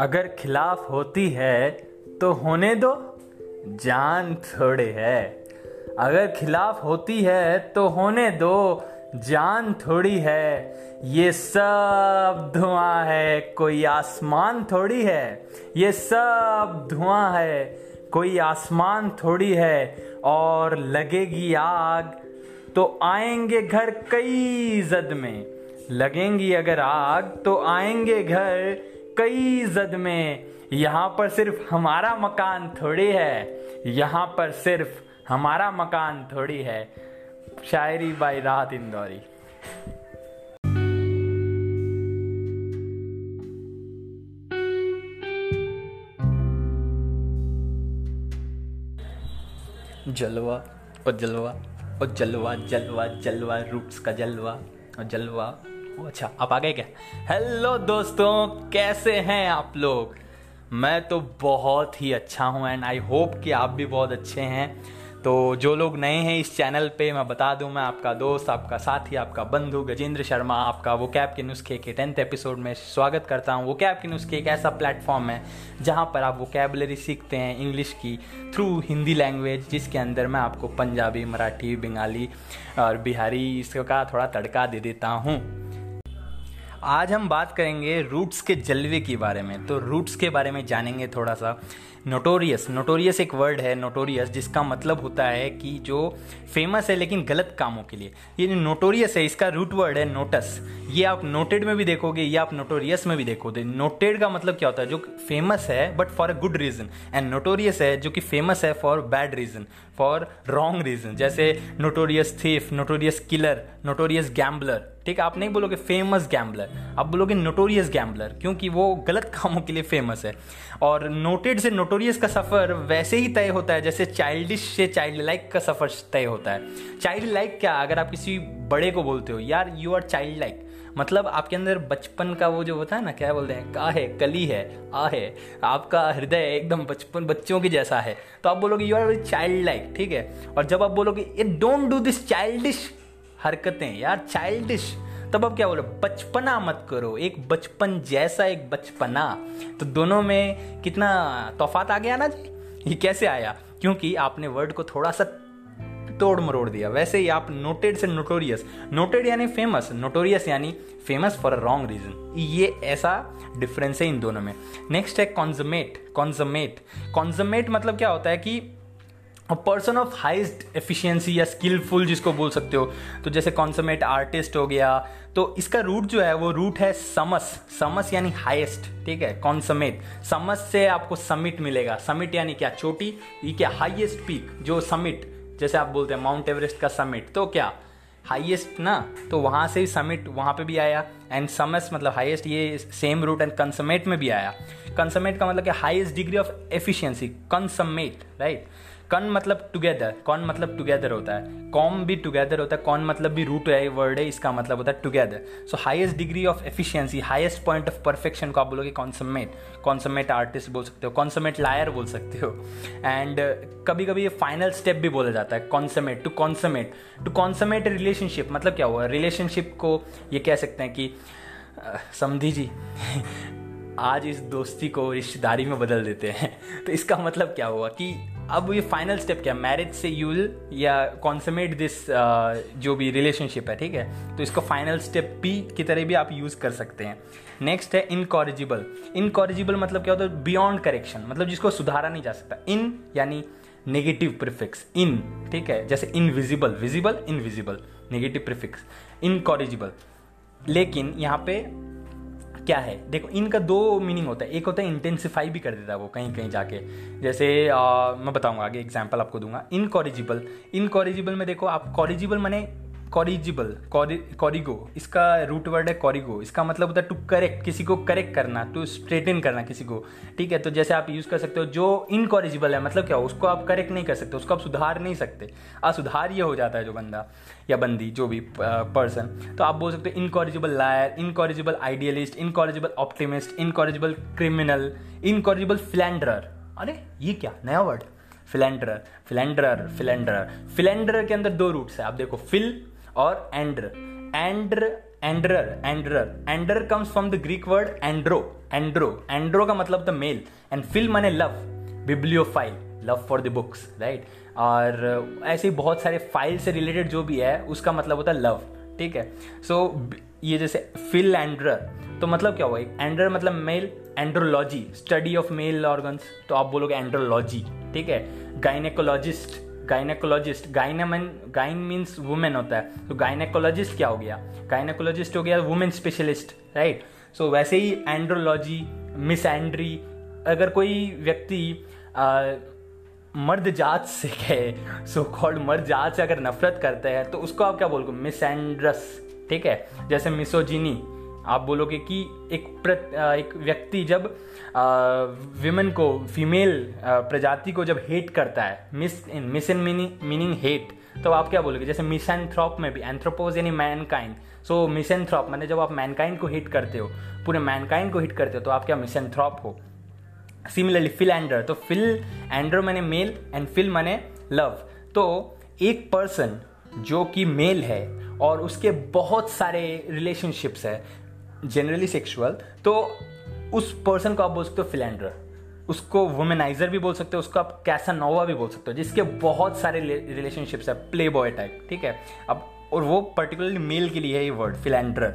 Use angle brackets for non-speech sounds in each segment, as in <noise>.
अगर खिलाफ होती है तो होने दो। जान थोड़े है। अगर खिलाफ होती है तो होने दो। जान थोड़ी है। ये सब धुआँ है। कोई आसमान थोड़ी है। ये सब धुआँ है। कोई आसमान थोड़ी है। और लगेगी आग तो आएँगे घर कई जद में। लगेंगी अगर आग तो आएँगे घर कई जद में यहाँ पर सिर्फ़ हमारा मकान थोड़ी है, यहाँ पर सिर्फ़ हमारा मकान थोड़ी है। शायरी बाई राहत इंदौरी। जलवा और जलवा और जलवा जलवा जलवा रूट्स का जलवा और जलवा। अच्छा आप आ गए क्या? हेलो दोस्तों, कैसे हैं आप लोग? मैं तो बहुत ही अच्छा हूँ एंड आई होप कि आप भी बहुत अच्छे हैं। तो जो लोग नए हैं इस चैनल पे, मैं बता दूँ, मैं आपका दोस्त, आपका साथी, आपका बंधु, गजेंद्र शर्मा, आपका वो कैब के नुस्खे के टेंथ एपिसोड में स्वागत करता हूँ। वो कैब के नुस्खे एक ऐसा प्लेटफॉर्म है, जहाँ पर आप वो कैबलरी सीखते हैं इंग्लिश की थ्रू हिंदी लैंग्वेज जिसके अंदर मैं आपको पंजाबी, मराठी, बंगाली और बिहारी, इसका थोड़ा तड़का दे देता हूँ। आज हम बात करेंगे रूट्स के जलवे के बारे में। तो रूट्स के बारे में जानेंगे थोड़ा सा नोटोरियस नोटोरियस एक वर्ड है नोटोरियस जिसका मतलब होता है कि जो फ़ेमस है लेकिन गलत कामों के लिए। ये नोटोरियस है, इसका रूट वर्ड है नोटस ये आप नोटेड में भी देखोगे, ये आप नोटोरियस में भी देखोगे। नोटेड का मतलब क्या होता है? जो फ़ेमस है but for a good reason and notorious है, जो कि फ़ेमस है for bad reason for wrong reason जैसे notorious thief notorious killer notorious gambler ठीक है? आप नहीं बोलोगे फ़ेमस गैम्बलर आप बोलोगे नोटोरियस गैम्बलर क्योंकि वो गलत कामों के लिए फ़ेमस है। और नोटेड से नोटोरियस का सफ़र वैसे ही तय होता है, जैसे चाइल्डिश से चाइल्ड लाइक का सफ़र तय होता है। चाइल्ड लाइक क्या? अगर आप किसी बड़े को बोलते हो, यार यू आर चाइल्ड लाइक मतलब आपके अंदर बचपन का वो जो होता है ना, क्या बोलते हैं? का है, कली है, आ है। आपका हृदय एकदम बचपन, बच्चों की जैसा है। तो आप बोलोगे यू आर चाइल्ड लाइक ठीक है? और जब आप बोलोगे ये डोंट डू दिस चाइल्डिश हरकतें, यार चाइल्डिश तब अब क्या बोलो, बचपना मत करो, एक बचपन जैसा एक बचपना। तो दोनों में कितना तोफात आ गया ना जी? ये कैसे आया? क्योंकि आपने वर्ड को थोड़ा सा तोड़ मरोड़ दिया। वैसे ही आप नोटेड से नोटोरियस नोटेड यानी फ़ेमस नोटोरियस यानी famous for a wrong reason ये ऐसा डिफरेंस है इन दोनों में। नेक्स्ट है कॉन्जमेट कॉन्जमेट कॉन्जमेट मतलब क्या होता है कि पर्सन ऑफ़ हाइस्ट एफिशिएंसी या स्किलफुल जिसको बोल सकते हो तो जैसे कॉन्समेट आर्टिस्ट हो गया तो इसका रूट जो है, वो रूट है समस। समस यानी हाईएस्ट ठीक है? कॉन्समेट समस से आपको समिट मिलेगा। समिट यानी क्या? चोटी। ये क्या? हाईएस्ट पीक जो समिट जैसे आप बोलते हैं माउंट एवरेस्ट का समिट तो क्या? हाईएस्ट ना? तो वहाँ से ही समिट वहाँ पे भी आया। एंड समस मतलब हाईएस्ट ये सेम रूट एंड कंसमेट में भी आया। कंसमेट का मतलब क्या? Highest degree of efficiency consummate right con मतलब टुगेदर कौन मतलब टुगेदर होता है? कॉम भी टुगेदर होता है, कौन मतलब भी रूट है वर्ड है, इसका मतलब होता है together so highest degree of efficiency highest point of perfection को आप बोलोगे कॉन्समेट कॉन्समेट आर्टिस्ट बोल सकते हो कॉन्समेट लायर बोल सकते हो. एंड कभी कभी ये फाइनल स्टेप भी बोला जाता है consummate to consummate to consummate relationship मतलब क्या हुआ? रिलेशनशिप को ये कह सकते हैं कि समझी जी, <laughs> आज इस दोस्ती को रिश्तेदारी में बदल देते हैं. <laughs> तो इसका मतलब क्या हुआ कि अब ये फाइनल स्टेप क्या मैरिज से यूल या कॉन्समेट दिस जो भी रिलेशनशिप है, ठीक है? तो इसको फाइनल स्टेप पी की तरह भी आप यूज़ कर सकते हैं। नेक्स्ट है इनकॉरिजिबल इनकॉरिजिबल मतलब क्या होता है? बियॉन्ड करेक्शन मतलब जिसको सुधारा नहीं जा सकता। इन यानी नेगेटिव प्रिफिक्स इन ठीक है? जैसे invisible visible invisible negative prefix incorrigible लेकिन यहाँ पे क्या है? देखो इनका दो मीनिंग होता है। एक होता है इंटेंसिफाई भी कर देता है वो कहीं कहीं जाके। जैसे आ, मैं बताऊँगा आगे एग्ज़ाम्पल आपको दूँगा। इनकॉरिजिबल इनकॉरिजिबल में देखो आप कॉरिजिबल मैंने कॉरिजिबल कॉरिगो, इसका रूट वर्ड है कॉरिगो। इसका मतलब होता है टू करेक्ट किसी को करेक्ट करना टू स्ट्रेटन करना किसी को। ठीक है तो जैसे आप यूज़ कर सकते हो, जो इनकॉरिजिबल है मतलब क्या हो, उसको आप करेक्ट नहीं कर सकते, उसको आप सुधार नहीं सकते। असुधार ये हो जाता है जो बंदा, या बंदी, जो भी पर्सन तो आप बोल सकते हो incorrigible liar incorrigible idealist incorrigible optimist incorrigible criminal incorrigible philanderer अरे, ये क्या? नया word philanderer philanderer philanderer philanderer के अंदर दो रूट्स है। आप देखो फिल और andr andr ander ander ander comes from the Greek word andro andro andro का मतलब द मेल. एंड फिल माने love bibliophile love for the books right और ऐसे ही बहुत सारे फ़ाइल से रिलेटेड जो भी है उसका मतलब होता है लव ठीक है? सो so, ये जैसे फिल एंड्रर तो मतलब क्या हुआ? एंड्रर मतलब male andrology study of male organs तो आप बोलोगे एंड्रोलॉजी ठीक है? गाइनेकोलॉजिस्ट गाइनेकोलॉजिस्ट गाइनामन गाइन मीन्स वुमेन होता है। तो गाइनेकोलॉजिस्ट क्या हो गया? गाइनेकोलॉजिस्ट हो गया वुमेन स्पेशलिस्ट राइट सो वैसे ही एंड्रोलॉजी मिस एंड्री अगर कोई व्यक्ति मर्द जात से कहे सो कॉल्ड मर्द जात से अगर नफरत करते हैं तो उसको आप क्या बोलोगे? मिस एंड्रस ठीक है? जैसे मिसोजिनी आप बोलोगे कि एक प्रत, एक व्यक्ति जब विमेन को फीमेल प्रजाति को जब हेट करता है mis in mis in meaning hate तो आप क्या बोलोगे? जैसे मिसएंथ्रॉप में भी एंथ्रोपोज यानी मैनकाइंड सो मिसएंथ्रॉप मैंने जब आप मैनकाइंड को हिट करते हो पूरे मैनकाइंड को हिट करते हो तो आप क्या मिसएंथ्रॉप हो? सिमिलरली फिल एंडर तो फिल एंडर मैंने मेल एंड फिल मैंने लव तो एक पर्सन जो कि मेल है और उसके बहुत सारे रिलेशनशिप्स है जनरली सेक्सुअल तो उस पर्सन को आप बोल सकते हो फिलेंडर उसको वुमेनाइजर भी बोल सकते हो, उसको आप कैसा नोवा भी बोल सकते हो, जिसके बहुत सारे रिलेशनशिप्स है प्ले बॉय टाइप ठीक है? अब, और वो पर्टिकुलरली मेल के लिए है ये वर्ड फिलेंडर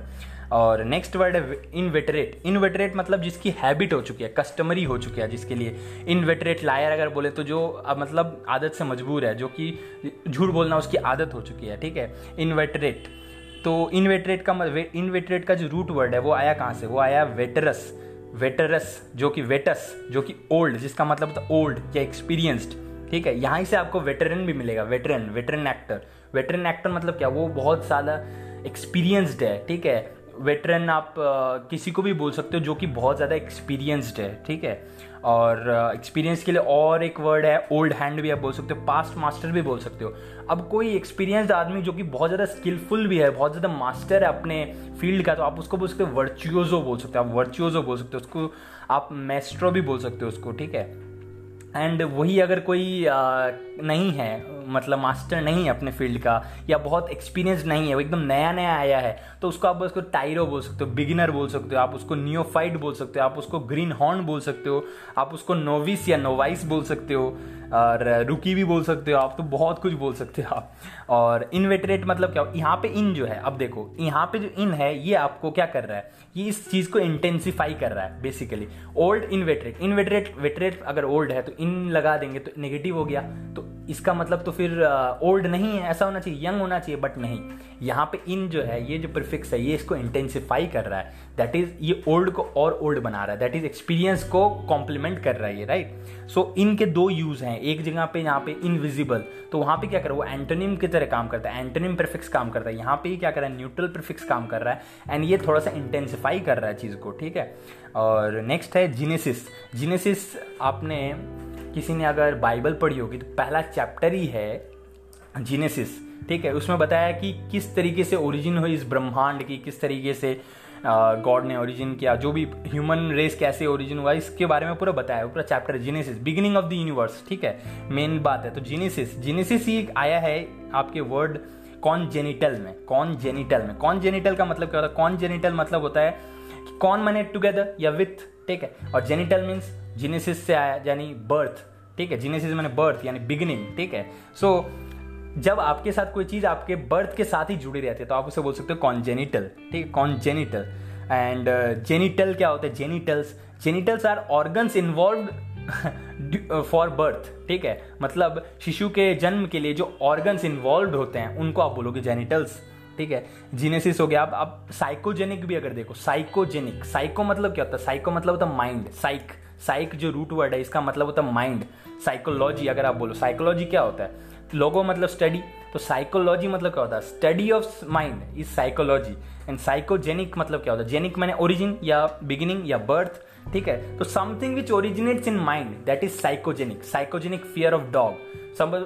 और नेक्स्ट वर्ड है इनवेटरेट इनवेटरेट मतलब जिसकी हैबिट हो चुकी है कस्टमरी हो चुकी है जिसके लिए. इनवेटरेट लायर अगर बोले तो जो, अब मतलब आदत से मजबूर है, जो कि झूठ बोलना उसकी आदत हो चुकी है, ठीक है? इनवेटरेट तो इनवेटरेट का इनवेटरेट का जो रूट वर्ड है, वो आया कहाँ से? वो आया वेटरस वेटरस जो कि वेटस जो कि ओल्ड जिसका मतलब था ओल्ड या एक्सपीरियंस्ड ठीक है? यहाँ से आपको वेटरन भी मिलेगा veteran veteran actor veteran actor मतलब क्या? वो बहुत ज़्यादा एक्सपीरियंस्ड है, ठीक है? वेटरन आप किसी को भी बोल सकते हो जो कि बहुत ज़्यादा एक्सपीरियंस्ड है, ठीक है? और एक्सपीरियंस के लिए और एक वर्ड है ओल्ड हैंड भी आप बोल सकते हो पास्ट मास्टर भी बोल सकते हो। अब कोई एक्सपीरियंस्ड आदमी जो कि बहुत ज़्यादा स्किलफुल भी है, बहुत ज़्यादा मास्टर है अपने फ़ील्ड का तो आप उसको बोल सकते हो वर्चुओजो बोल सकते हो, आप वर्चुओजो बोल सकते हो, उसको आप मेस्ट्रो भी बोल सकते हो उसको, ठीक है? एंड वही अगर कोई आ, नहीं है मतलब मास्टर नहीं है अपने फ़ील्ड का या बहुत एक्सपीरियंस नहीं है वो एकदम नया नया आया है तो उसको आप उसको टाइरो बोल सकते हो बिगिनर बोल सकते हो आप उसको नियोफाइट बोल सकते हो आप उसको ग्रीन हॉर्न बोल सकते हो आप उसको नोविस या नोवाइस बोल सकते हो और रुकी भी बोल सकते हो आप तो बहुत कुछ बोल सकते हो आप। और इनवेटरेट मतलब क्या यहाँ पे इन जो है अब देखो यहाँ पे जो इन है ये आपको क्या कर रहा है ये इस चीज़ को इंटेंसिफाई कर रहा है basically old inveterate inveterate veterate अगर ओल्ड है तो इन लगा देंगे तो नेगेटिव हो गया। तो इसका मतलब तो फिर ओल्ड नहीं है ऐसा होना चाहिए यंग होना चाहिए बट नहीं। यहाँ पे इन जो है ये जो प्रिफिक्स है ये इसको इंटेंसिफाई कर रहा है। दैट इज़ ये ओल्ड को और ओल्ड बना रहा है। दैट इज़ एक्सपीरियंस को कॉम्प्लीमेंट कर रहा है ये राइट सो so, इन के दो यूज़ हैं। एक जगह पे यहाँ पे इनविजिबल तो वहाँ पे क्या कर वो एंटोनिम की तरह काम करता है। एंटोनिम प्रिफिक्स काम करता है। यहाँ पे क्या कर रहा है? न्यूट्रल प्रिफिक्स काम कर रहा है। एंड ये थोड़ा सा इंटेंसिफाई कर रहा है चीज़ को ठीक है? और नेक्स्ट है जीनेसिस जीनेसिस आपने किसी ने अगर बाइबल पढ़ी होगी तो पहला चैप्टर ही है जीनेसिस, ठीक है? उसमें बताया कि किस तरीके से ओरिजिन हुई इस ब्रह्मांड की, किस तरीके से गॉड ने ओरिजिन किया, जो भी ह्यूमन रेस कैसे ओरिजिन हुआ, इसके बारे में पूरा बताया, पूरा chapter genesis beginning of the universe ठीक है? मेन बात है तो जीनेसिस जीनेसिस ही आया है आपके वर्ड कॉन जेनिटल में कॉन जेनिटल में। कॉन जेनिटल का मतलब क्या होता है? कॉन जेनिटल मतलब होता है कि कौन मने टुगेदर या विथ ठीक है? और जेनिटल मीन्स जीनेसिस से आया, यानी बर्थ ठीक है? जीनेसिस मैंने बर्थ यानी बिगिनिंग ठीक है? सो जब आपके साथ कोई चीज़ आपके बर्थ के साथ ही जुड़ी रहती है तो आप उसे बोल सकते हो कॉन्जेनिटल ठीक है? कॉन्जेनिटल एंड जेनिटल क्या होता है? Genitals genitals are organs involve for birth ठीक है? मतलब शिशु के जन्म के लिए जो ऑर्गन्स इन्वॉल्व होते हैं, उनको आप बोलोगे जेनिटल्स ठीक है? जीनेसिस हो गया। अब आप साइकोजेनिक भी अगर देखो साइकोजेनिक साइको मतलब क्या होता है? साइको मतलब होता है माइंड साइक साइक जो रूट वर्ड है, इसका मतलब होता है माइंड साइकोलॉजी अगर आप बोलो साइकोलॉजी क्या होता है? लोगो मतलब स्टडी तो साइकोलॉजी मतलब क्या होता है? Study of mind is psychology and psychogenic मतलब क्या होता है? जेनिक मैंने ओरिजिन या बिगिनिंग या बर्थ ठीक है? तो something which originates in mind that is psychogenic psychogenic fear of dog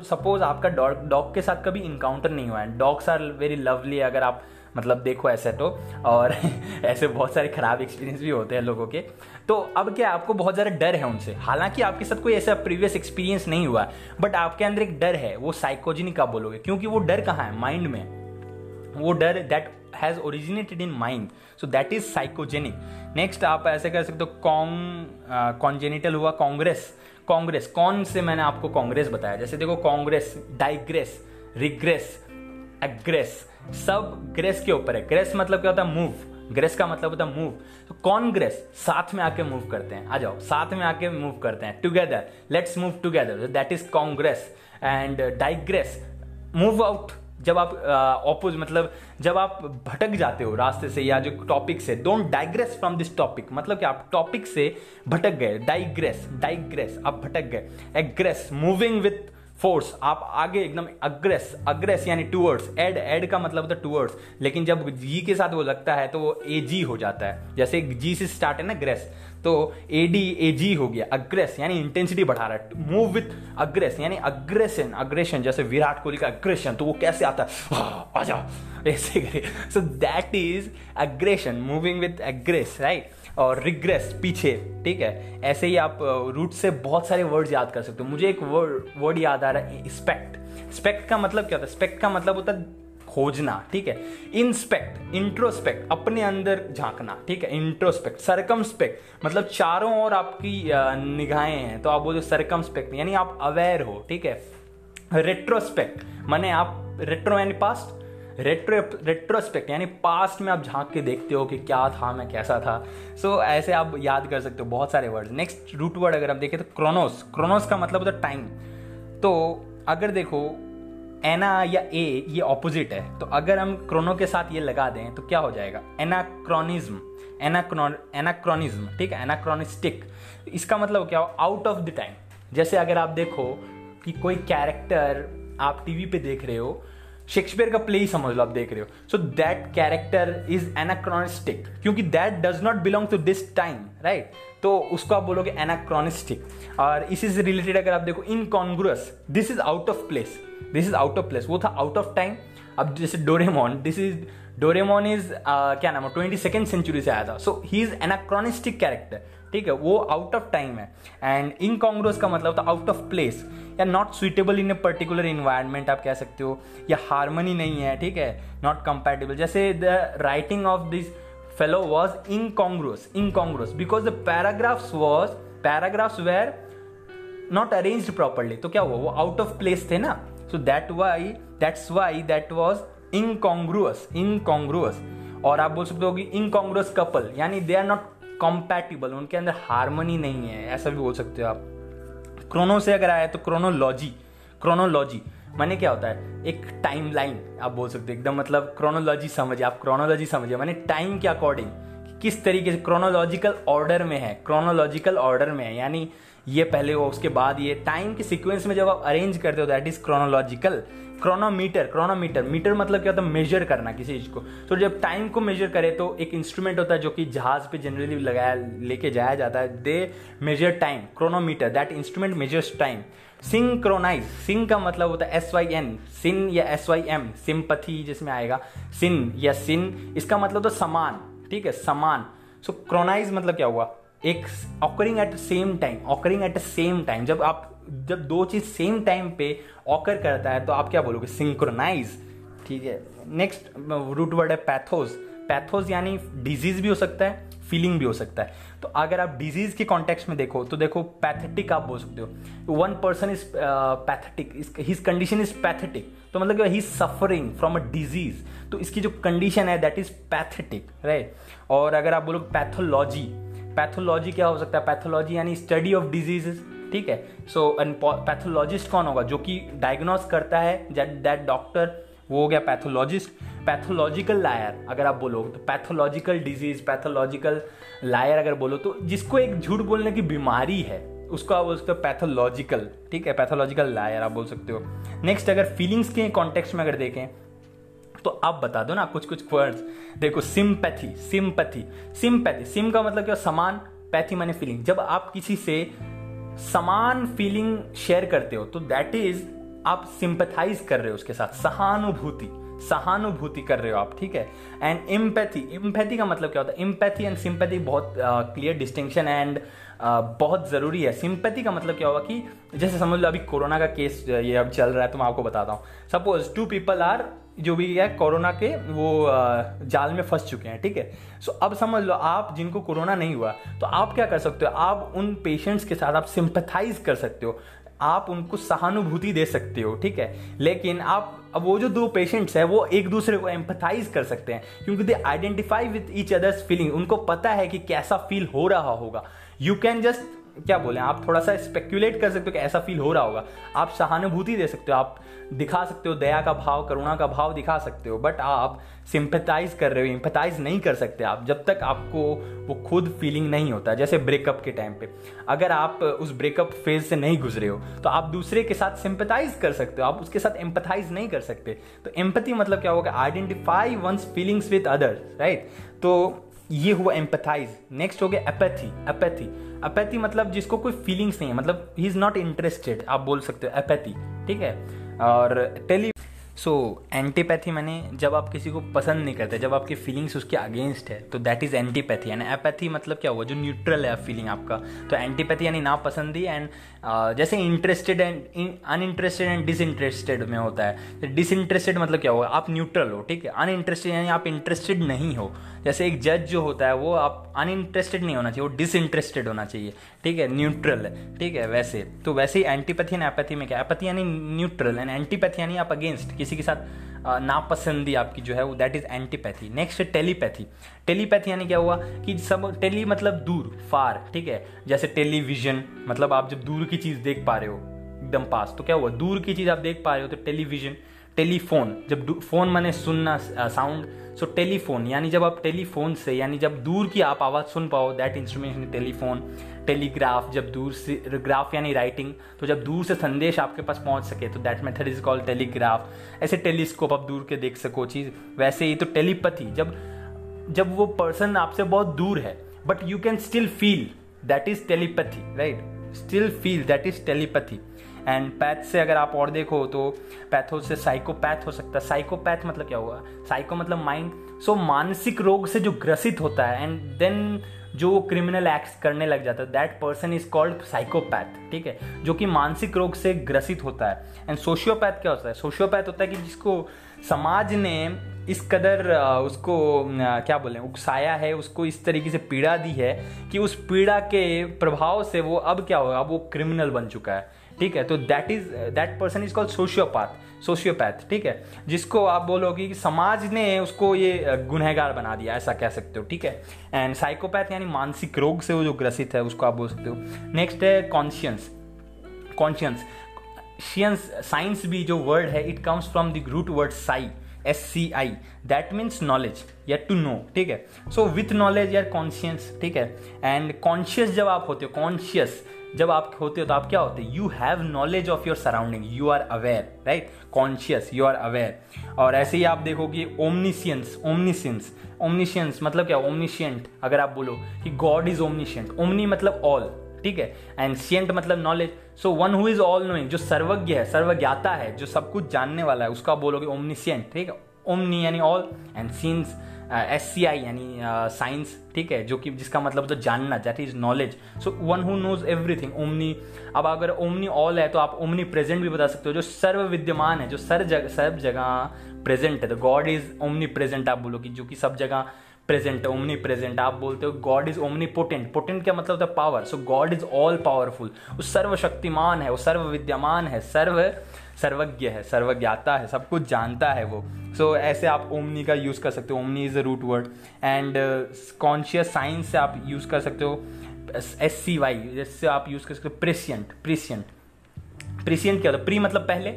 suppose आपका डॉग डॉग के साथ कभी इनकाउंटर नहीं हुआ है. डॉग्स आर वेरी लवली अगर आप मतलब देखो ऐसे तो और <laughs> ऐसे बहुत सारे खराब एक्सपीरियंस भी होते हैं लोगों के। तो अब क्या आपको बहुत ज़्यादा डर है उनसे? हालाँकि आपके साथ कोई ऐसा प्रीवियस एक्सपीरियंस नहीं हुआ बट आपके अंदर एक डर है, वो साइकोजेनिक आप बोलोगे? क्योंकि वो डर कहाँ है? माइंड में। वो डर that has originated in mind so that is psychogenic next आप ऐसे कर सकते हो कॉन्ग कॉन्जेनिटल हुआ, कांग्रेस। कांग्रेस, कौन से मैंने आपको कांग्रेस बताया? जैसे देखो, कांग्रेस डाइग्रेस रिग्रेस एग्रेस सब ग्रेस के ऊपर है। ग्रेस मतलब क्या होता है? मूव ग्रेस का मतलब होता है मूव तो कांग्रेस साथ में आके मूव करते हैं। आ जाओ साथ में आके मूव करते हैं। Together let's move together that is congress and digress move out जब आप ऑपोज uh, मतलब जब आप भटक जाते हो रास्ते से या जो टॉपिक से don't digress from this topic मतलब कि आप टॉपिक से भटक गए। डाइग्रेस डाइग्रेस आप भटक गए। एग्रेस मूविंग विथ फोर्स आप आगे एकदम अग्रेस अग्रेस यानी टूवर्ड्स एड एड का मतलब होता है टूवर्ड्स लेकिन जब जी के साथ वो लगता है तो वो ए जी हो जाता है। जैसे जी से स्टार्ट है ना ग्रेस तो ए डी ए जी हो गया अग्रेस यानी इंटेंसिटी बढ़ा रहा है। मूव विथ अग्रेस यानी अग्रेशन अग्रेशन जैसे विराट कोहली का अग्रेशन तो वो कैसे आता है? आ जाओ, ऐसे करे। So that is aggression moving with aggress right और रिग्रेस पीछे, ठीक है? ऐसे ही आप रूट से बहुत सारे वर्ड्स याद कर सकते हो। मुझे एक वर्ड वर्ड याद आ रहा है स्पेक्ट स्पेक्ट का मतलब क्या होता है? स्पेक्ट का मतलब होता है खोजना ठीक है? इंस्पेक्ट इंट्रोस्पेक्ट अपने अंदर झांकना ठीक है? इंट्रोस्पेक्ट सरकमस्पेक्ट मतलब चारों ओर आपकी निगाहें हैं तो आप बोलो सरकमस्पेक्ट यानी आप अवेयर हो ठीक है? रेट्रोस्पेक्ट माने आप रेट्रो यानी पास्ट रेट्रो रेट्रोस्पेक्ट यानी पास्ट में आप झाँक के देखते हो कि क्या था मैं कैसा था। सो so, ऐसे आप याद कर सकते हो बहुत सारे वर्ड नेक्स्ट रूट वर्ड अगर आप देखें तो क्रोनोस क्रोनोस का मतलब होता है टाइम तो अगर देखो एना या ए, ये ऑपोजिट है। तो अगर हम क्रोनो के साथ ये लगा दें तो क्या हो जाएगा? एनाक्रोनिज्म एनाक्रोनिज्म ठीक है? एनाक्रोनिस्टिक इसका मतलब क्या हो? आउट ऑफ़ द टाइम जैसे अगर आप देखो कि कोई कैरेक्टर आप टीवी पे देख रहे हो शेक्सपियर का प्ले ही समझ लो, आप देख रहे हो। So that character is anachronistic क्योंकि that does not belong to this time right तो उसको आप बोलोगे एनाक्रोनिस्टिक और इसी से रिलेटेड अगर आप देखो incongruous this is out of place this is out of place वो था आउट ऑफ़ टाइम अब जैसे Doraemon this is Doraemon is क्या नाम है ट्वेंटी सेकेंड सेंचुरी से आया था. So he is anachronistic character ठीक है, वो आउट ऑफ़ टाइम है. एंड इनकॉन्ग्रोस का मतलब था आउट ऑफ़ प्लेस या not suitable in a particular environment आप कह सकते हो. या हारमोनी नहीं है, ठीक है. नॉट कंपेटेबल जैसे the writing of this fellow was incongruous incongruous because the paragraphs was paragraphs were not arrange properly तो क्या हुआ? वो आउट ऑफ़ प्लेस थे ना? So that why that's why that was incongruous incongruous और आप बोल सकते हो कि इनकॉन्ग्रुअस कपल यानी दे आर नॉट कॉम्पैटिबल उनके अंदर हारमोनी नहीं है, ऐसा भी बोल सकते हो आप। क्रोनो से अगर आया तो क्रोनोलॉजी क्रोनोलॉजी माने क्या होता है? एक टाइम लाइन आप बोल सकते हो। एकदम मतलब क्रोनोलॉजी समझिए, आप क्रोनोलॉजी समझिए। माने टाइम के अकॉर्डिंग किस तरीके से क्रोनोलॉजिकल ऑर्डर में है क्रोनोलॉजिकल ऑर्डर में है। यानी ये पहले हो उसके बाद ये। टाइम के सीक्वेंस में जब आप अरेंज करते हो that is chronological chronometer chronometer meter मतलब क्या होता है? मेजर करना किसी चीज़ को। तो जब टाइम को मेजर करे तो एक इंस्ट्रूमेंट होता है जो कि जहाज़ पे जनरली लगाया, लेके जाया जाता है। They measure time chronometer that instrument measures time synchronizing का मतलब होता है एस वाई एन सिन या एस वाई एम सिंपथी जिसमें आएगा सिन या सिन इसका मतलब तो समान ठीक है समान। सो so, क्रोनाइज मतलब क्या हुआ? एक occurring at same time occurring at same time जब आप जब दो चीज़ सेम टाइम पे ऑकर करता है तो आप क्या बोलोगे? सिंक्रोनाइज ठीक है। नेक्स्ट रूट वर्ड है पैथोज पैथोज यानी डिज़ीज़ भी हो सकता है, फीलिंग भी हो सकता है। तो अगर आप डिज़ीज़ के कॉन्टेक्स्ट में देखो तो देखो पैथेटिक आप बोल सकते हो। One person is pathetic his condition is pathetic तो मतलब he is suffering from a disease तो इसकी जो कंडीशन है दैट इज़ पैथेटिक राइट और अगर आप बोलो पैथोलॉजी पैथोलॉजी क्या हो सकता है? पैथोलॉजी यानी स्टडी ऑफ़ डिजीजेस ठीक है? सो पैथोलॉजिस्ट कौन होगा? जो कि डायग्नोस करता है दैट डॉक्टर वो हो गया पैथोलॉजिस्ट पैथोलॉजिकल लायर, अगर आप बोलो तो पैथोलॉजिकल डिज़ीज़ पैथोलॉजिकल लायर अगर बोलो तो जिसको एक झूठ बोलने की बीमारी है, उसको आप बोल सकते हो पैथोलॉजिकल, ठीक है? पैथोलॉजिकल लायर आप बोल सकते हो। नेक्स्ट अगर फीलिंग्स के कॉन्टेक्स्ट में अगर देखें तो आप बता दो ना कुछ कुछ वर्ड्स देखो सिंपैथी सिंपैथी सिंपैथी सिम का मतलब क्या? समान पैथी माने फीलिंग जब आप किसी से समान फीलिंग शेयर करते हो तो दैट इज़ आप सिंपथाइज कर रहे हो उसके साथ। सहानुभूति। सहानुभूति कर रहे हो आप ठीक है? एंड इम्पैथी इम्पैथी का मतलब क्या होता है? इम्पैथी एंड सिंपैथी बहुत क्लियर डिस्टिंक्शन एंड बहुत ज़रूरी है। सिंपैथी का मतलब क्या होगा कि जैसे समझ लो अभी कोरोना का केस ये अब चल रहा है तो मैं आपको बताता हूँ। सपोज़ टू पीपल आर जो भी है कोरोना के वो जाल में फंस चुके हैं ठीक है? सो so, अब समझ लो आप जिनको कोरोना नहीं हुआ तो आप क्या कर सकते हो? आप उन पेशेंट्स के साथ आप सिंपथाइज कर सकते हो। आप उनको सहानुभूति दे सकते हो, ठीक है? लेकिन आप अब वो जो दो पेशेंट्स हैं, वो एक दूसरे को एम्पथाइज कर सकते हैं, क्योंकि they identify with each others feeling उनको पता है कि कैसा फील हो रहा होगा। यू कैन जस्ट क्या बोले, आप थोड़ा सा स्पेक्यूलेट कर सकते हो कि ऐसा फील हो रहा होगा। आप सहानुभूति दे सकते हो, आप दिखा सकते हो, दया का भाव, करुणा का भाव दिखा सकते हो बट आप सिंपथाइज कर रहे हो इम्पथाइज नहीं कर सकते आप, जब तक आपको वो खुद फीलिंग नहीं होता, जैसे ब्रेकअप के टाइम पे। अगर आप उस ब्रेकअप फ़ेज़ से नहीं गुजरे हो तो आप दूसरे के साथ सिंपथाइज कर सकते हो, आप उसके साथ एम्पथाइज नहीं कर सकते। तो एम्पथी मतलब क्या होगा identify one's feelings with others right तो ये हुआ एम्पथाइज नेक्स्ट हो गया एपैथी एपैथी एपैथी मतलब जिसको कोई फीलिंग्स नहीं है मतलब ही इज़ नॉट इंटरेस्टेड आप बोल सकते हो एपैथी ठीक है? और टेली सो एंटीपैथी मैंने जब आप किसी को पसंद नहीं करते, जब आपकी फीलिंग्स उसके अगेंस्ट है तो दैट इज़ एंटीपैथी यानी एपैथी मतलब क्या हुआ? जो न्यूट्रल है फीलिंग आपका. तो एंटीपैथी यानी ना पसंदी एंड जैसे interested and uninterested and disinterested में होता है. डिसइंटरेस्टेड मतलब क्या हुआ? आप न्यूट्रल हो, ठीक है? अनइंटरेस्टेड यानी आप इंटरेस्टेड नहीं हो. जैसे एक जज जो होता है, वो आप अनइंटरेस्टेड नहीं होना चाहिए, वो डिसइंटरेस्टेड होना चाहिए। ठीक है? न्यूट्रल है। ठीक है? वैसे। तो वैसे ही एंटीपैथी एंड एपैथी में क्या? एपैथी यानी न्यूट्रल एंड एंटीपैथी यानी आप अगेंस्ट किसी के साथ नापसंदी आपकी जो है, वो that is antipathy next telepathy telepathy यानी क्या हुआ? कि सब टेली मतलब दूर फार ठीक है? जैसे टेलीविज़न मतलब आप जब दूर की चीज़ देख पा रहे हो, एकदम पास तो क्या हुआ? दूर की चीज़ आप देख पा रहे हो तो टेलीविज़न टेलीफोन जब फ़ोन माने सुनना साउंड सो टेलीफोन यानी जब आप टेलीफोन से, यानी जब दूर की आप आवाज़ सुन पाओ दैट इंस्ट्रूमेंट टेलीफोन टेलीग्राफ जब दूर से ग्राफ यानी राइटिंग तो जब दूर से संदेश आपके पास पहुँच सके तो that method is called telegraph ऐसे टेलीस्कोप आप दूर के देख सको, चीज़, वैसे ही तो टेलीपथी जब जब वो पर्सन आपसे बहुत दूर है but you can still feel that is telepathy right still feel that is telepathy and path से अगर आप और देखो तो पैथो से साइकोपैथ हो सकता है। साइकोपैथ मतलब क्या हुआ? साइको मतलब माइंड सो so, मानसिक रोग से जो ग्रसित होता है एंड देन जो क्रिमिनल एक्ट करने लग जाता है that person is called psychopath ठीक है? जो कि मानसिक रोग से ग्रसित होता है। एंड सोशियोपैथ क्या होता है? सोशियोपैथ होता है कि जिसको समाज ने इस कदर उसको क्या बोले उकसाया है उसको इस तरीके से पीड़ा दी है कि उस पीड़ा के प्रभाव से वो अब क्या होगा? अब वो क्रिमिनल बन चुका है। ठीक है? तो that is that person is called sociopath sociopath ठीक है? जिसको आप बोलोगे कि समाज ने उसको ये गुनहगार बना दिया, ऐसा कह सकते हो, ठीक है? एंड साइकोपैथ यानी मानसिक रोग से वो जो ग्रसित है, उसको आप बोल सकते हो। नेक्स्ट है कॉन्शियंस कॉन्शियंस शियंस साइंस भी जो वर्ड है it comes from the root word sci S C I that means knowledge या टू नो ठीक है? सो विथ नॉलेज या कॉन्शियंस ठीक है? एंड कॉन्शियस जब आप होते हो कॉन्शियस जब आप होते हो तो आप क्या होते हैं? You have knowledge of your surrounding you are aware right conscious you are aware और ऐसे ही आप देखोगे ओमनिशियंस ओमनिशियंस ओमनिशियंस मतलब क्या? ओमनिशियंट अगर आप बोलो कि गॉड इज़ ओमनिशियंट ओमनी मतलब ऑल ठीक है? एंड शियंट मतलब knowledge so one who is all knowing जो सर्वज्ञ है, सर्वज्ञाता है, जो सब कुछ जानने वाला है, उसका बोलोगे ओमनिशियंट ठीक है? ओमनी यानी all and sciens S C I यानी साइंस ठीक है, जो कि जिसका मतलब तो जानना that is knowledge so one who knows everything omni अब अगर ओमनी ऑल है तो आप ओमनी प्रेजेंट भी बता सकते हो, जो सर्व विद्यमान है, जो सर जग, सब जगह प्रेजेंट है तो गॉड इज़ ओमनी प्रेजेंट आप बोलो कि जो कि सब जगह प्रेजेंट है ओमनी प्रेजेंट आप बोलते हो God is omnipotent potent क्या मतलब होता है? Power so God is all powerful वो सर्वशक्तिमान है, वो सर्व विद्यमान है, सर्व सर्वज्ञ है सर्वज्ञाता है सब कुछ जानता है वो। सो so, ऐसे आप ओमनी का यूज़ कर सकते हो omni is a root word and conscious science से आप यूज़ कर सकते हो एस सी वाई जिससे आप यूज़ कर सकते हो प्रेसियंट प्रेसियंट प्रेसियंट क्या होता है? प्री मतलब पहले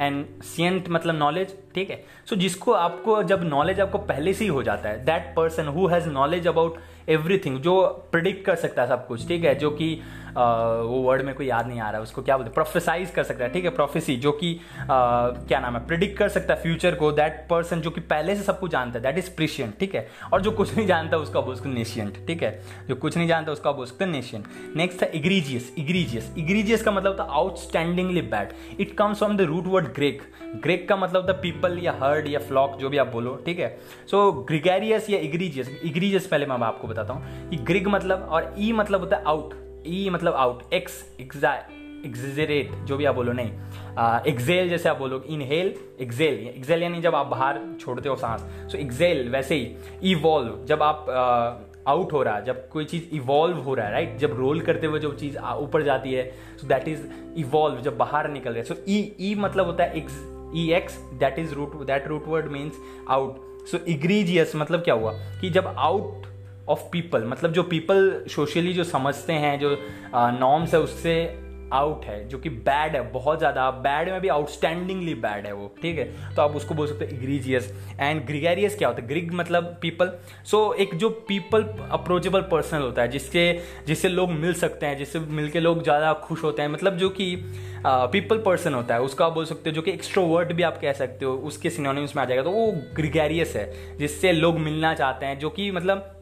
एंड सियंट मतलब नॉलेज ठीक है? सो so, जिसको आपको जब नॉलेज आपको पहले से ही हो जाता है that person who has knowledge about everything जो प्रिडिक्ट कर सकता है सब कुछ, ठीक है? जो कि वो वर्ड में कोई याद नहीं आ रहा है उसको क्या बोलते हैं? प्रोफेसाइज कर सकता है, ठीक है? प्रोफेसी जो कि क्या नाम है? प्रिडिक्ट कर सकता है फ्यूचर को दैट पर्सन जो कि पहले से सब कुछ जानता है दैट इज़ प्रिशियंट ठीक है? और जो कुछ नहीं जानता, उसका बोल सकते नेशियंट ठीक है? जो कुछ नहीं जानता, उसका बोल सकते नेशियंट नेक्स्ट है इग्रीजियस इग्रीजियस इग्रीजियस का मतलब था outstandingly bad it comes from the root word greg greg का मतलब था पीपल या हर्ड या फ्लॉक जो भी आप बोलो, ठीक है? सो ग्रिगेरियस या इग्रीजियस इग्रीजियस पहले मैं आपको बताता हूँ कि ग्रिग मतलब और ई मतलब होता है आउट। ई मतलब आउट। एक्स एग्जिजरेट जो भी आप बोलो, नहीं। एक्सेल जैसे आप बोलो इनहेल, एक्सेल। एक्सेल यानी जब आप बाहर छोड़ते हो सांस सो एक्सेल वैसे ही इवॉल्व जब आप आउट हो रहा है, जब कोई चीज़ इवॉल्व हो रहा है राइट जब रोल करते हुए जो चीज़ ऊपर जाती है सो दैट इज़ इवॉल्व जब बाहर निकल रहा सो ई ई मतलब होता है ex E X that is root that root word means out so egregious मतलब क्या हुआ? कि जब आउट ऑफ़ पीपल मतलब जो पीपल सोशली जो समझते हैं जो नॉर्म्स है उससे आउट है जो कि बैड है बहुत ज़्यादा। बैड में भी आउटस्टैंडिंगली बैड है वो ठीक है? तो आप उसको बोल सकते हो इग्रीजियस एंड ग्रिगेरियस क्या होता है? ग्रिग मतलब पीपल सो so, एक जो पीपल अप्रोचेबल पर्सन होता है जिसके जिससे लोग मिल सकते हैं जिससे मिलके लोग ज़्यादा खुश होते हैं मतलब जो कि पीपल पर्सन होता है उसका आप बोल सकते हो जो कि एक्स्ट्रोवर्ट भी आप कह सकते हो उसके सिनोनिम्स में आ जाएगा तो वो ग्रिगेरियस है जिससे लोग मिलना चाहते हैं जो कि मतलब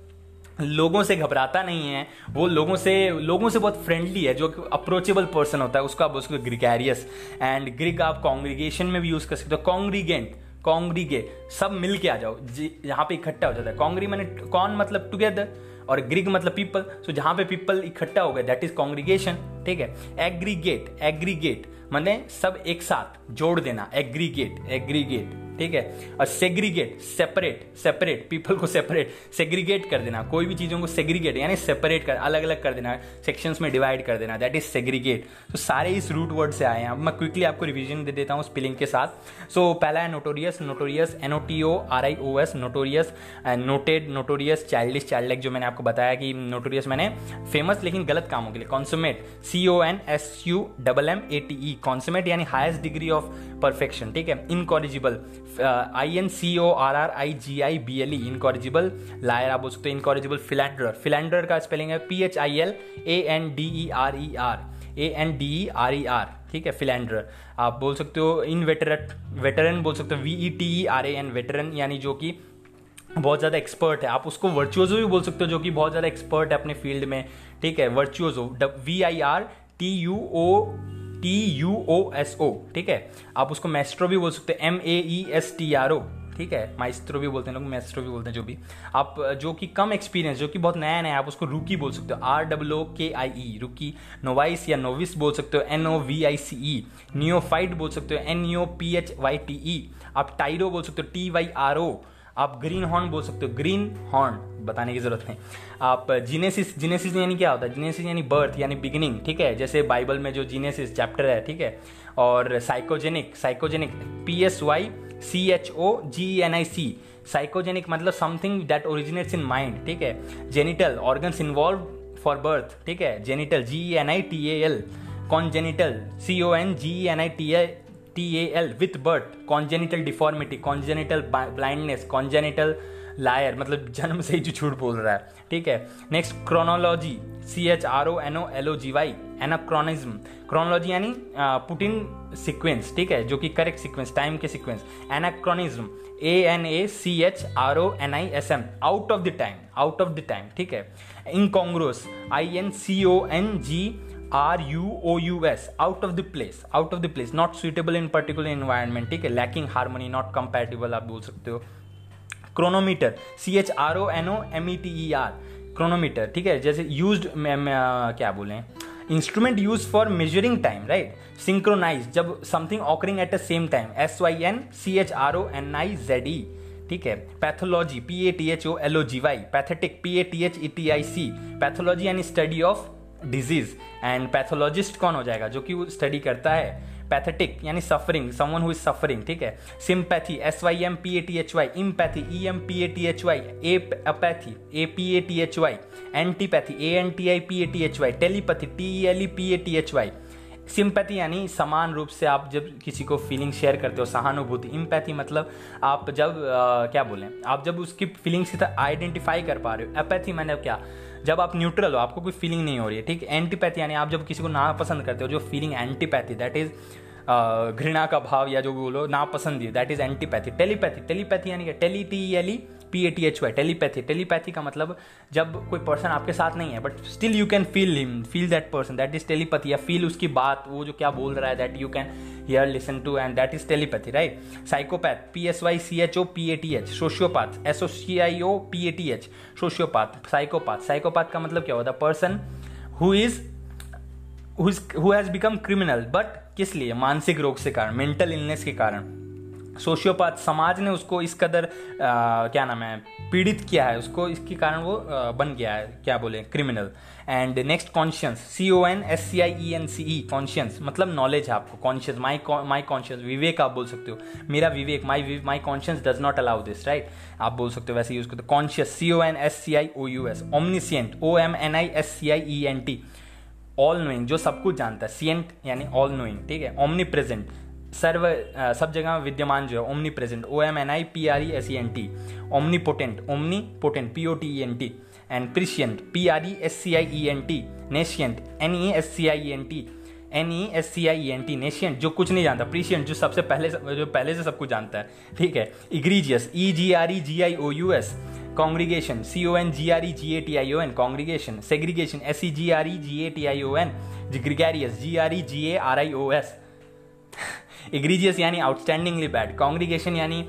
लोगों से घबराता नहीं है, वो लोगों से लोगों से बहुत फ्रेंडली है, जो अप्रोचेबल पर्सन होता है, उसको आप, उसको ग्रिगैरियस एंड ग्रिक आप कॉन्ग्रीगेशन में भी यूज़ कर सकते हो। कॉन्ग्रीगेंट कॉन्ग्रीगे सब मिल के आ जाओ यहाँ पे इकट्ठा हो जाता है। कॉन्ग्री मैंने कौन मतलब टुगेदर और ग्रिग मतलब पीपल सो जहाँ पे पीपल इकट्ठा हो गए दैट इज़ कॉन्ग्रीगेशन ठीक है? एग्रीगेट एग्रीगेट मैंने सब एक साथ जोड़ देना एग्रीगेट एग्रीगेट ठीक है? और सेग्रीगेट सेपरेट सेपरेट पीपल को सेपरेट सेग्रीगेट कर देना कोई भी चीज़ों को सेग्रीगेट यानी सेपरेट कर अलग अलग कर देना सेक्शंस में डिवाइड कर देना दैट इज़ सेग्रीगेट तो सारे इस रूट वर्ड से आए हैं। अब मैं क्विकली आपको रिविजन दे देता हूँ स्पेलिंग के साथ। सो so, पहला है notorious notorious N O T O R I O S notorious noted notorious childish child जो मैंने आपको बताया कि नोटोरियस मैंने फ़ेमस लेकिन गलत कामों के लिए consummate C O N S U double M A T E consummate यानी हाइस्ट डिग्री ऑफ़ परफेक्शन ठीक है? Incorrigible I N C O R R I G I B L E incorrigible liar आप बोल सकते हो incorrigible philander philander का spelling है P H I L A N D E R E R A N D E R E R ठीक है? Philander आप बोल सकते हो इन वेटरट वेटरन बोल सकते हो V E T E R A N veteran यानी जो कि बहुत ज़्यादा एक्सपर्ट है। आप उसको वर्चुअजो भी बोल सकते हो, जो कि बहुत ज़्यादा एक्सपर्ट है अपने फ़ील्ड में, ठीक है? Virtuoso V I R T U O T U O S O ठीक है? आप उसको मेस्ट्रो भी बोल सकते हैं M A E S T R O ठीक है? माइस्ट्रो भी बोलते हैं लोग मेस्ट्रो भी बोलते हैं, जो भी। आप, जो कि कम एक्सपीरियंस जो कि बहुत नया नया आप उसको रूकी बोल सकते हो आर डब्लो के आई ई रूकी नोवाइस या नोविस बोल सकते हो N O V I C E neophyte बोल सकते हो N O P H Y T E आप टाइरो बोल सकते हो टी वाई आर ओ आप ग्रीन हॉर्न बोल सकते हो। ग्रीन हॉर्न बताने की ज़रूरत नहीं। आप जीनेसिस जीनेसिस यानी क्या होता है? जीनेसिस यानी बर्थ यानी बिगिनिंग ठीक है? जैसे बाइबल में जो जीनेसिस चैप्टर है, ठीक है? और psychogenic psychogenic P S Y C H O G N I C psychogenic मतलब something that originates in mind ठीक है? Genital organs involve for birth ठीक है? Genital G N I T L congenital C O N G N I T A T A L with birth congenital deformity congenital blindness congenital liar मतलब जन्म से ही जो झूठ बोल रहा है। ठीक है? Next chronology C H R O N O L O G Y anachronism chronology यानी पुटिन सिक्वेंस ठीक है? जो कि करेक्ट सिक्वेंस टाइम के sequence anachronism A N A C H R O N I S M out of the time out of the time ठीक है? Incongruous I N C O N G R U O U S out of the place out of the place not suitable in particular environment ठीक है? Lacking harmony not compatible आप बोल सकते हो। Chronometer C H R O N O M E T E R chronometer ठीक है? जैसे use क्या बोले? Instrument use for measuring time right synchronize जब something occurring at the same time S Y N C H R O N I Z E ठीक है? Pathology P A T H O L O G Y pathetic P A T H E T I C pathology यानी study of disease and pathologist कौन हो जाएगा? जो कि वो study करता है। पैथेटिक यानी suffering someone who is suffering ठीक है? Sympathy S Y M P A T H Y empathy E M P A T H Y A apathy A P A T H Y antipathy A N T I P A T H Y telepathy T E L E P A T H Y sympathy यानी समान रूप से आप जब किसी को feeling share करते हो सहानुभूति। इम्पैथी मतलब आप जब आ, क्या बोलें? आप जब उसकी फीलिंग्स की आइडेंटिफाई कर पा रहे हो। अपैथी मैंने क्या? जब आप न्यूट्रल हो, आपको कोई फीलिंग नहीं हो रही है, ठीक? एंटीपैथी यानी आप जब किसी को ना पसंद करते हो, जो फीलिंग एंटीपैथी दैट इज़ घृणा का भाव या जो बोलो, नापसंदी that is antipathy telepathy telepathy यानी tele T L E P A T H Y telepathy telepathy का मतलब जब कोई पर्सन आपके साथ नहीं है but still you can feel him feel that person that is telepathy या फील उसकी बात, वो जो क्या बोल रहा है that you can hear listen to and that is telepathy right psychopath P S Y C H O P A T H sociopath S C I O P A T H sociopath psychopath psychopath का मतलब क्या होता है person who is who has become criminal but किस लिए? मानसिक रोग से कारण मेंटल इलनेस के कारण। सोशियोपाथ समाज ने उसको इस कदर क्या नाम है पीड़ित किया है उसको इसके कारण वो आ, बन गया है क्या बोले criminal and next conscience C O N S C I E N C E conscience मतलब नॉलेज है आपको कॉन्शियस माई माई कॉन्शियस विवेक आप बोल सकते हो। मेरा विवेक my my conscious does not allow this right आप बोल सकते हो वैसे यूज़ करते conscious C O N S C I O U S omniscient O M N I S C I E N T all knowing जो सब कुछ जानता है सियंट यानी ऑल नोइंग ठीक है? ओमनी प्रेजेंट सर्व सब जगह विद्यमान जो है omnipresent O M N I P R E S E N T omnipotent omnipotent P O T E N T and prescient P R E S C I E N T nescient N E S C I E N T N E S C I N T nescient जो कुछ नहीं जानता प्रिशियंट जो सबसे पहले, जो पहले से सब कुछ जानता है, ठीक है? Egregious E G R E G I O U S congregation C O N G R E G A T I O N congregation segregation S E G R E G A T I O N gregarious G R E G A R I O S egregious यानी outstandingly bad congregation यानी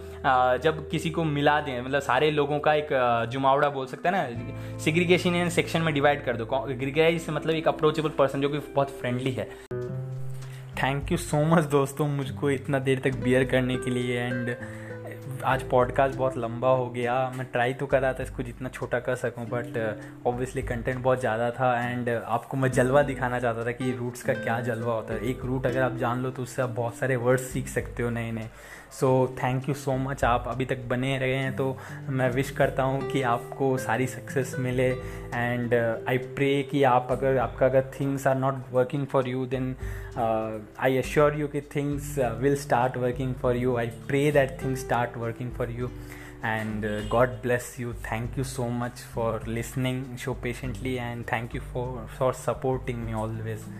जब किसी को मिला दें मतलब सारे लोगों का एक जुमावड़ा बोल सकते हैं ना? सिग्रीगेशन यानी सेक्शन में डिवाइड कर दो. ग्रिगेराइज मतलब एक अप्रोचेबल पर्सन जो कि बहुत फ्रेंडली है. थैंक यू सो मच दोस्तों, मुझको इतना देर तक बियर करने के लिए एंड आज पॉडकास्ट बहुत लंबा हो गया। मैं ट्राई तो कर रहा था इसको जितना छोटा कर सकूँ बट ऑब्वियसली कंटेंट बहुत ज़्यादा था एंड uh, आपको मैं जलवा दिखाना चाहता था कि रूट्स का क्या जलवा होता है। एक रूट अगर आप जान लो तो उससे आप बहुत सारे वर्ड्स सीख सकते हो नए नए so thank you so much आप अभी तक बने रहे हैं तो मैं विश करता हूँ कि आपको सारी सक्सेस मिले। एंड आई प्रे कि आप अगर आपका अगर things are not working for you then I assure you कि things will start working for you I pray that things start working for you and uh, god bless you. Thank you so much for listening so patiently and thank you for for supporting me always.